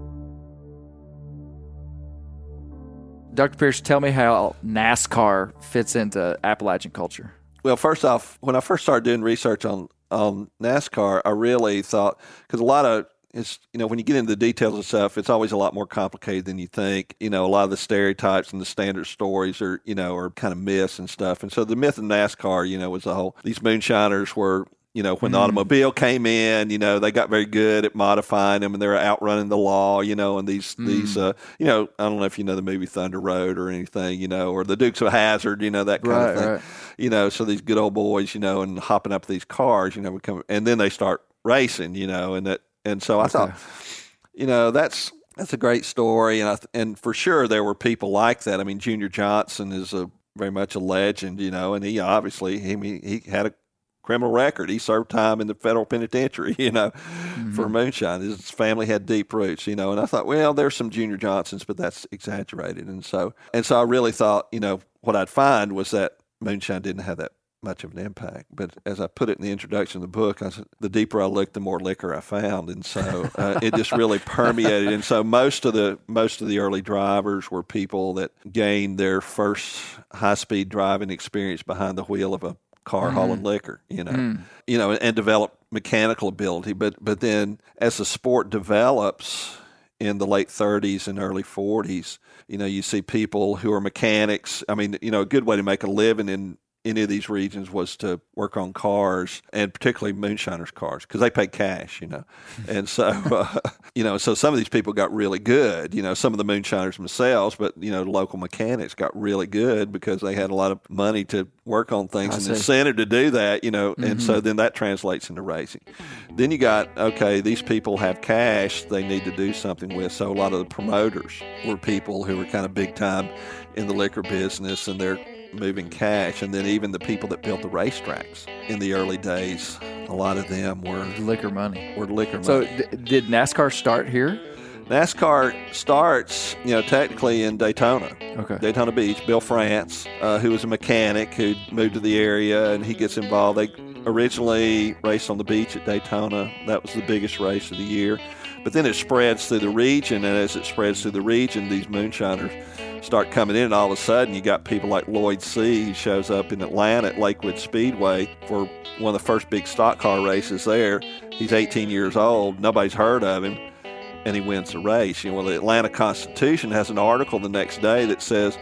Dr. Pierce, tell me how NASCAR fits into Appalachian culture. Well, first off, when I first started doing research on on NASCAR, I really thought because a lot of it's you know when you get into the details of stuff, it's always a lot more complicated than you think. You know, a lot of the stereotypes and the standard stories are you know are kind of myths and stuff. And so the myth of NASCAR, you know, was the whole these moonshiners were you know, when the automobile came in, you know, they got very good at modifying them and they're outrunning the law, you know, and these, these, uh, you know, I don't know if you know the movie Thunder Road or anything, you know, or the Dukes of Hazzard, you know, that kind Right, of thing, right. You know, so these good old boys, you know, and hopping up these cars, you know, become, and then they start racing, you know, and that, and so I thought, you know, that's, that's a great story. And I, th- and for sure there were people like that. I mean, Junior Johnson is a very much a legend, you know, and he obviously, he, he had a, criminal record. He served time in the federal penitentiary, [LAUGHS] you know, for mm-hmm. moonshine. His family had deep roots, you know. And I thought, well, there's some Junior Johnsons, but that's exaggerated. And so, and so I really thought, you know, what I'd find was that moonshine didn't have that much of an impact. But as I put it in the introduction of the book, I said, the deeper I looked, the more liquor I found, and so uh, [LAUGHS] it just really permeated. And so most of the most of the early drivers were people that gained their first high speed driving experience behind the wheel of a car hauling liquor, you know, you know, and develop mechanical ability. But but then as the sport develops in the late 30s and early 40s, you know, you see people who are mechanics. I mean, you know, a good way to make a living in any of these regions was to work on cars and particularly moonshiners cars because they paid cash you know. [LAUGHS] And so uh, you know so some of these people got really good you know some of the moonshiners themselves but you know local mechanics got really good because they had a lot of money to work on things and see. incentive to do that you know and so then that translates into racing. Then you got okay these people have cash they need to do something with so a lot of the promoters were people who were kind of big time in the liquor business and they're moving cash and then even the people that built the racetracks in the early days a lot of them were Liquor money. were liquor So, money. d- did NASCAR start here? NASCAR starts, you know, technically in Daytona. Okay. Daytona Beach. Bill France, uh, who was a mechanic who moved to the area, and he gets involved. They originally raced on the beach at Daytona. That was the biggest race of the year. But then it spreads through the region, and as it spreads through the region, these moonshiners start coming in, and all of a sudden, you got people like Lloyd Seay He shows up in Atlanta at Lakewood Speedway for one of the first big stock car races there. He's 18 years old. Nobody's heard of him and he wins the race. You know, well, the Atlanta Constitution has an article the next day that says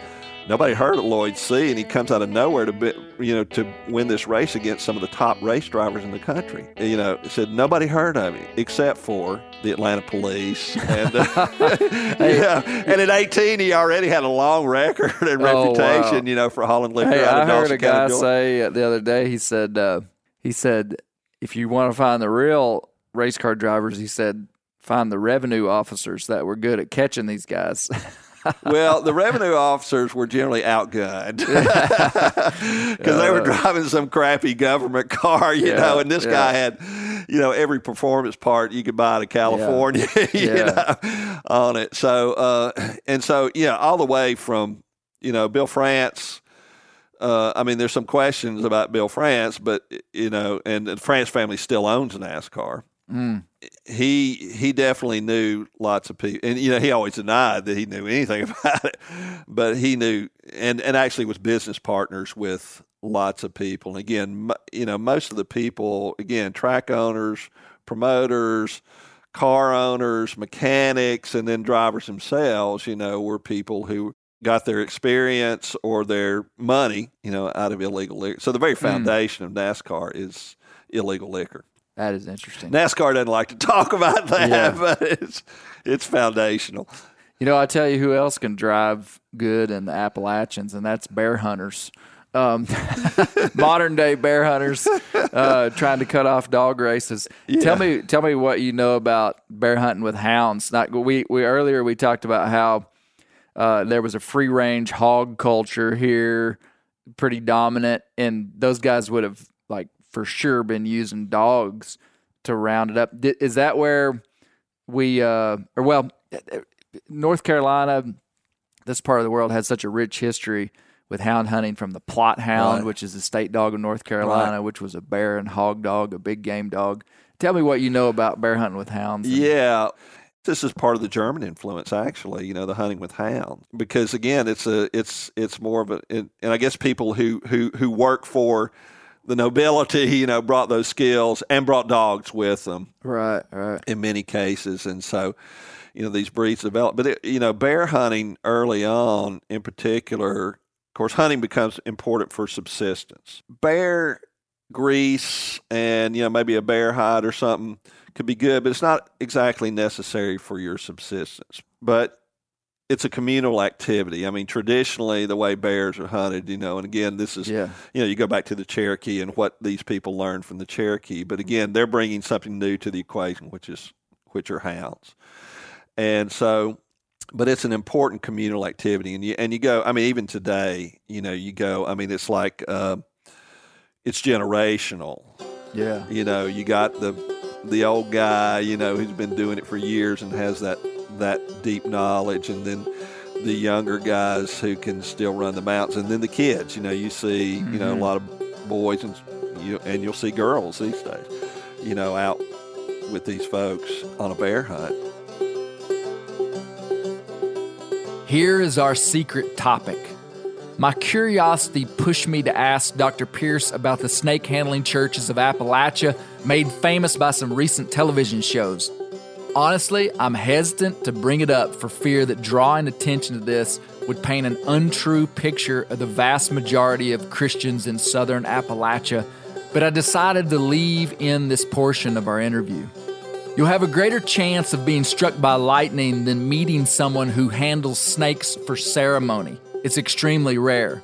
nobody heard of Lloyd Seay and he comes out of nowhere to be, you know to win this race against some of the top race drivers in the country. You know, said nobody heard of him except for the Atlanta police. And uh, [LAUGHS] yeah, and at 18 he already had a long record and Oh, reputation. wow. You know, for hauling liquor Hey, out I of heard Dawson a guy say the other day. He said, uh, he said, if you want to find the real race car drivers, he said, find the revenue officers that were good at catching these guys. [LAUGHS] well, the revenue officers were generally outgunned [LAUGHS] because they were driving some crappy government [LAUGHS] car, you Yeah, know, and this yeah. guy had, you know, every performance part you could buy out of California, [LAUGHS] you know, on it. So, uh, and so, yeah, all the way from, you know, Bill France. Uh, I mean, there's some questions about Bill France, but you know, and the France family still owns NASCAR. He he definitely knew lots of people, and you know he always denied that he knew anything [LAUGHS] about it, but he knew, and and actually was business partners with lots of people. And again, you know, most of the people, again, track owners, promoters, car owners, mechanics, and then drivers themselves, you know, were people who got their experience or their money, you know, out of illegal liquor. So the very mm. foundation of NASCAR is illegal liquor. That is interesting. NASCAR doesn't like to talk about that, Yeah. [LAUGHS] but it's it's foundational. You know, I tell you who else can drive good in the Appalachians, and that's bear hunters. Um, [LAUGHS] modern day bear hunters uh, trying to cut off dog races. Tell me, tell me what you know about bear hunting with hounds. Not we we earlier we talked about how uh, there was a free range hog culture here, pretty dominant, and those guys would have like for sure been using dogs to round it up. Is that where we uh, or well, North Carolina, this part of the world has such a rich history with hound hunting from the Plott hound, Right. which is the state dog of North Carolina, which was a bear and hog dog, a big game dog. Tell me what you know about bear hunting with hounds. Yeah. This is part of the German influence, actually. You know, the hunting with hounds, because again, it's a, it's, it's more of a, and and I guess people who, who, who work for the nobility, you know, brought those skills and brought dogs with them. Right, right. in many cases, and so you know these breeds develop. But it, you know, bear hunting early on, in particular, of course, hunting becomes important for subsistence. Bear grease and you know maybe a bear hide or something could be good, but it's not exactly necessary for your subsistence. But it's a communal activity. I mean, traditionally, the way bears are hunted, you know, and again, this is Yeah. you know, you go back to the Cherokee and what these people learned from the Cherokee. But again, they're bringing something new to the equation, which is which are hounds. And so, but it's an important communal activity, and you and you go. I mean, even today, you know, you go. I mean, it's like uh, it's generational. Yeah. You know, you got the the old guy, you know, who's been doing it for years and has that that deep knowledge, and then the younger guys who can still run the mountains, and then the kids. You know, you see, you know, a mm-hmm. lot of boys and you and you'll see girls these days, you know, out with these folks on a bear hunt. Here is our secret topic. My curiosity pushed me to ask Dr. Pierce about the snake handling churches of Appalachia, made famous by some recent television shows. Honestly, I'm hesitant to bring it up for fear that drawing attention to this would paint an untrue picture of the vast majority of Christians in southern Appalachia, but I decided to leave in this portion of our interview. You'll have a greater chance of being struck by lightning than meeting someone who handles snakes for ceremony. It's extremely rare.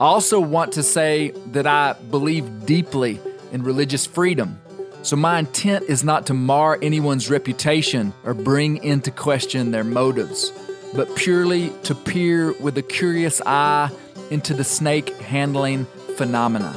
I also want to say that I believe deeply in religious freedom. So my intent is not to mar anyone's reputation or bring into question their motives, but purely to peer with a curious eye into the snake handling phenomena.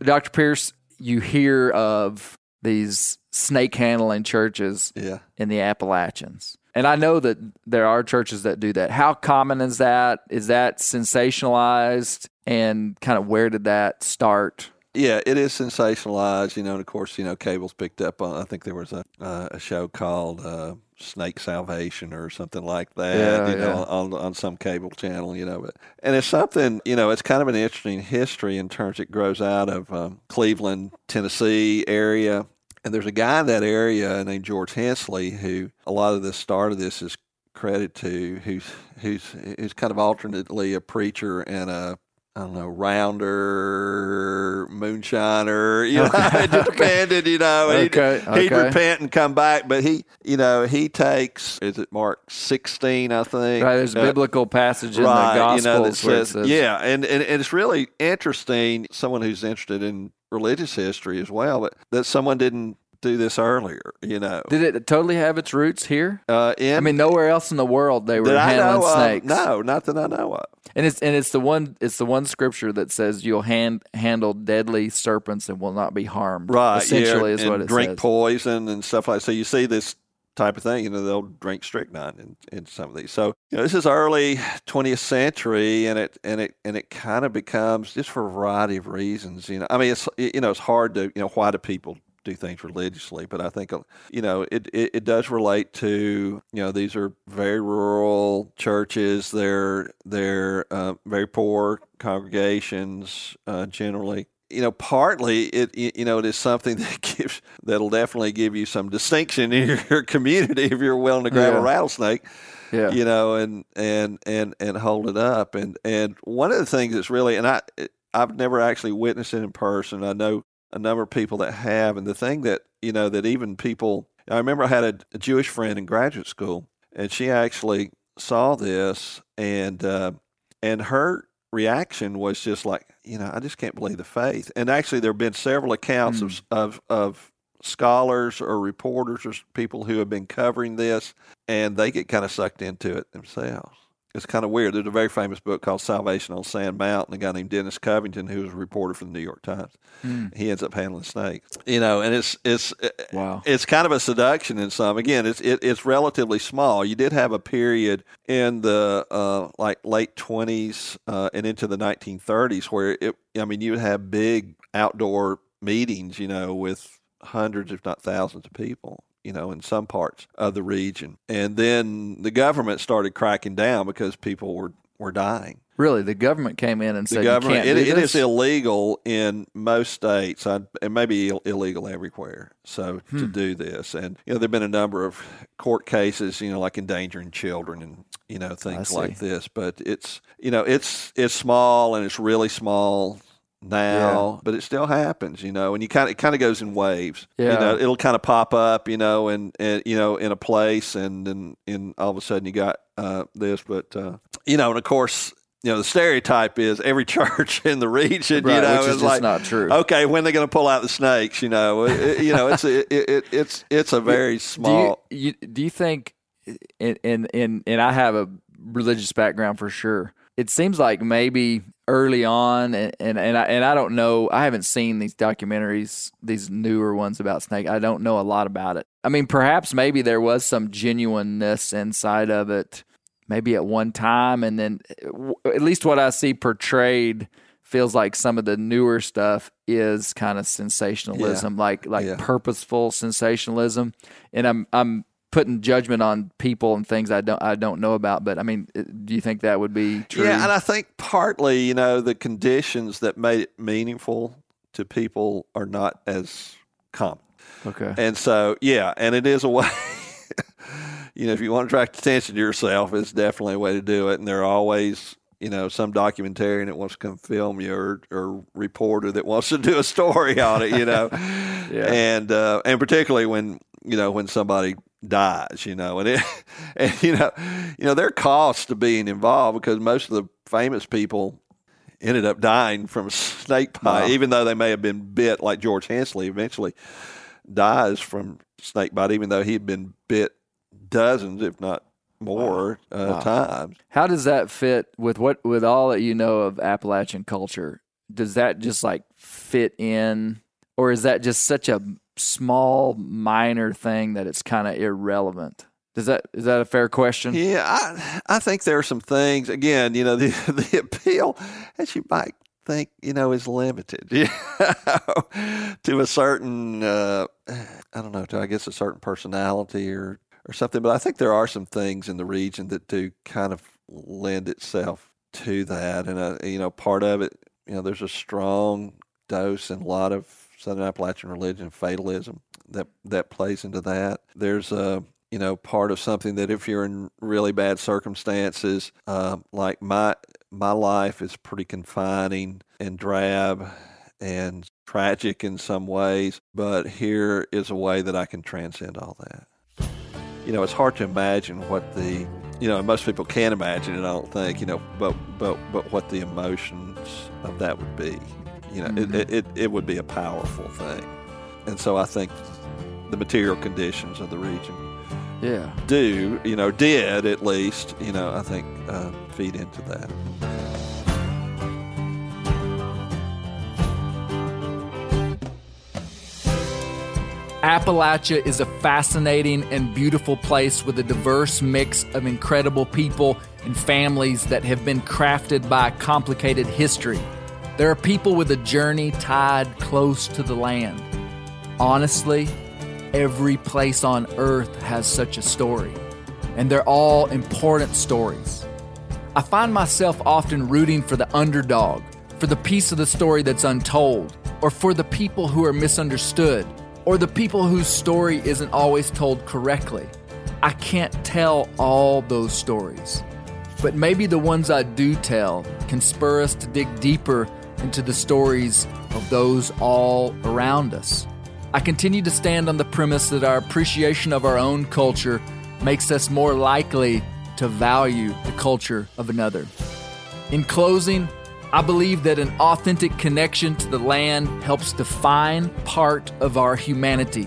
Dr. Pierce, you hear of these snake handling churches Yeah. in the Appalachians. And I know that there are churches that do that. How common is that? Is that sensationalized? And kind of where did that start? Yeah, it is sensationalized, you know, and of course, you know, cable's picked up on. I think there was a uh, a show called uh, Snake Salvation or something like that, Yeah, you know, on on some cable channel, you know. But and it's something, you know, it's kind of an interesting history in terms it grows out of um, Cleveland, Tennessee area, and there's a guy in that area named George Hensley who a lot of the start of this is credit to, who's who's who's kind of alternately a preacher and a I don't know, rounder, moonshiner, you know, [LAUGHS] it just depended, you know. He'd, Okay, he'd repent and come back, but he, you know, he takes, is it Mark 16, I think? Right, there's a Uh, biblical passage in right, the Gospels you know, that says, says, yeah, and, and, and it's really interesting, someone who's interested in religious history as well, but that someone didn't do this earlier, you know. Did it totally have its roots here? uh, in, I mean, nowhere else in the world they were handling know of, snakes. no, not that I know of. And it's and it's the one it's the one scripture that says you'll hand handle deadly serpents and will not be harmed. Right. Essentially yeah, is what it drink says. poison and stuff like that. So you see this type of thing. You know, they'll drink strychnine in, in some of these. So, you know, this is early 20th century, and it and it and it kind of becomes just for a variety of reasons. You know, I mean, it's you know, it's hard to you know why do people do things religiously, but I think uh, you know it, it, it does relate to you know these are very rural churches. They're they're uh, very poor congregations uh, generally. You know, partly it you know it is something [LAUGHS] that gives that'll definitely give you some distinction in your community if you're willing to grab Yeah. a rattlesnake Yeah. you know, and and and and hold it up. And and one of the things that's really, and I I've never actually witnessed it in person. I know a number of people that have, and the thing that you know that even people. I remember I had a, a Jewish friend in graduate school, and she actually saw this, and uh, and her reaction was just like, you know, I just can't believe the faith. And actually, there have been several accounts of of of scholars or reporters or people who have been covering this, and they get kind of sucked into it themselves. It's kind of weird. There's a very famous book called Salvation on Sand Mountain. A guy named Dennis Covington, who was a reporter for the New York Times, he ends up handling snakes. You know, and it's it's Wow. it's kind of a seduction in some. Again, it's it, it's relatively small. You did have a period in the uh, like late twenties uh, and into the 1930s where it. I mean, you would have big outdoor meetings. You know, with hundreds, if not thousands, of people. You know, in some parts of the region, and then the government started cracking down because people were were dying. Really, the government came in and The said government, you it, it is illegal in most states, and maybe Ill, illegal everywhere. So Hmm. to do this, and you know, there've been a number of court cases, you know, like endangering children and you know things like this. But it's you know, it's it's small and it's really small now, but it still happens, you know, and you kind of it kind of goes in waves. Yeah. You know, it'll kind of pop up, you know, and, and you know, in a place, and then in all of a sudden you got uh, this, but uh, you know, and of course. You know the stereotype is every [LAUGHS] church in the region. Right, you know, which is like not true. Okay, when they're going to pull out the snakes? You know, it, you know, it's a, it, it, it's it's a very small. Do you, you do you think, and and and and I have a religious background for sure. It seems like maybe early on, and and and I, and I don't know. I haven't seen these documentaries, these newer ones about snake. I don't know a lot about it. I mean, perhaps maybe there was some genuineness inside of it, maybe at one time, and then eh, at least what I see portrayed feels like some of the newer stuff is kind of sensationalism, like like Yeah. purposeful sensationalism. And I'm I'm putting judgment on people and things I don't I don't know about. But I mean, do you think that would be true? Yeah, and I think partly, you know, the conditions that made it meaningful to people are not as common. okay. And so, yeah, and it is a way. [LAUGHS] you know, if you want to attract attention to yourself, it's definitely a way to do it. And there are always, you know, some documentarian that wants to come film you, or or reporter that wants to [LAUGHS] do a story on it. You know, [LAUGHS] and uh, and particularly when you know when somebody dies, you know, and it, [LAUGHS] and you know, you know, there are costs to being involved because most of the famous people ended up dying from [LAUGHS] snake bite, even though they may have been bit, like George Hensley eventually dies from snake bite, even though he'd been bit dozens, if not more, uh, times. How does that fit with what with all that you know of Appalachian culture? Does that just like fit in, or is that just such a small, minor thing that it's kind of irrelevant? Does that is that a fair question? Yeah, I I think there are some things. Again, you know, [LAUGHS] the the appeal, as you might think, you know, is limited. [LAUGHS] You know, to a certain, uh, I don't know, to I guess a certain personality or or something. But I think there are some things in the region that do kind of lend itself to that, and uh, you know, part of it, you know, there's a strong dose and a lot of Southern Appalachian religion, fatalism that that plays into that. There's a you know part of something that if you're in really bad circumstances, uh, like my my life is pretty confining and drab and tragic in some ways, but here is a way that I can transcend all that. You know, it's hard to imagine what the you know, most people can't imagine it. I don't think you know, but but but what the emotions of that would be. You know, it, it, it it would be a powerful thing, and so I think the material conditions of the region Yeah. do, you know, did at least, you know, I think uh, feed into that. Appalachia is a fascinating and beautiful place with a diverse mix of incredible people and families that have been crafted by a complicated history. There are people with a journey tied close to the land. Honestly, every place on earth has such a story, and they're all important stories. I find myself often rooting for the underdog, for the piece of the story that's untold, or for the people who are misunderstood, or the people whose story isn't always told correctly. I can't tell all those stories, but maybe the ones I do tell can spur us to dig deeper into the stories of those all around us. I continue to stand on the premise that our appreciation of our own culture makes us more likely to value the culture of another. In closing, I believe that an authentic connection to the land helps define part of our humanity,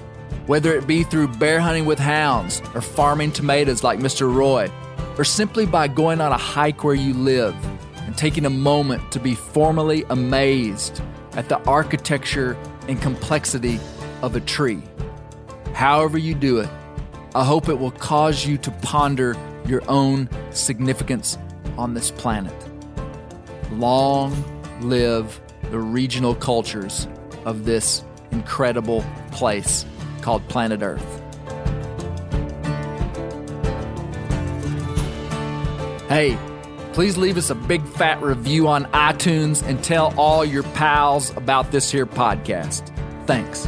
whether it be through bear hunting with hounds, or farming tomatoes like Mr. Roy, or simply by going on a hike where you live and taking a moment to be formally amazed at the architecture and complexity of a tree. However, you do it, I hope it will cause you to ponder your own significance on this planet. Long live the regional cultures of this incredible place called planet Earth. Hey, please leave us a big fat review on iTunes and tell all your pals about this here podcast. Thanks.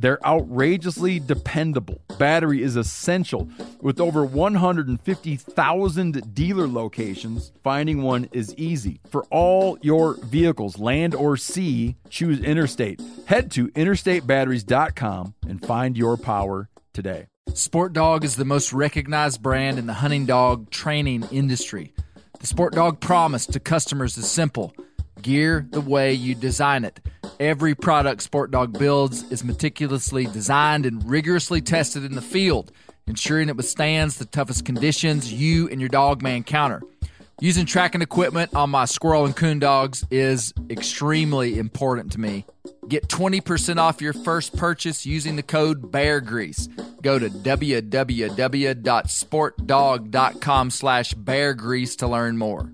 They're outrageously dependable. Battery is essential. With over 150,000 dealer locations, finding one is easy. For all your vehicles, land or sea, choose Interstate. Head to interstatebatteries.com and find your power today. Sport Dog is the most recognized brand in the hunting dog training industry. The Sport Dog promise to customers is simple gear the way you design it. Every product Sport Dog builds is meticulously designed and rigorously tested in the field, ensuring it withstands the toughest conditions you and your dog may encounter. Using tracking equipment on my squirrel and coon dogs is extremely important to me. Get 20% off your first purchase using the code BEARGREASE. Go to www.sportdog.com slash beargrease to learn more.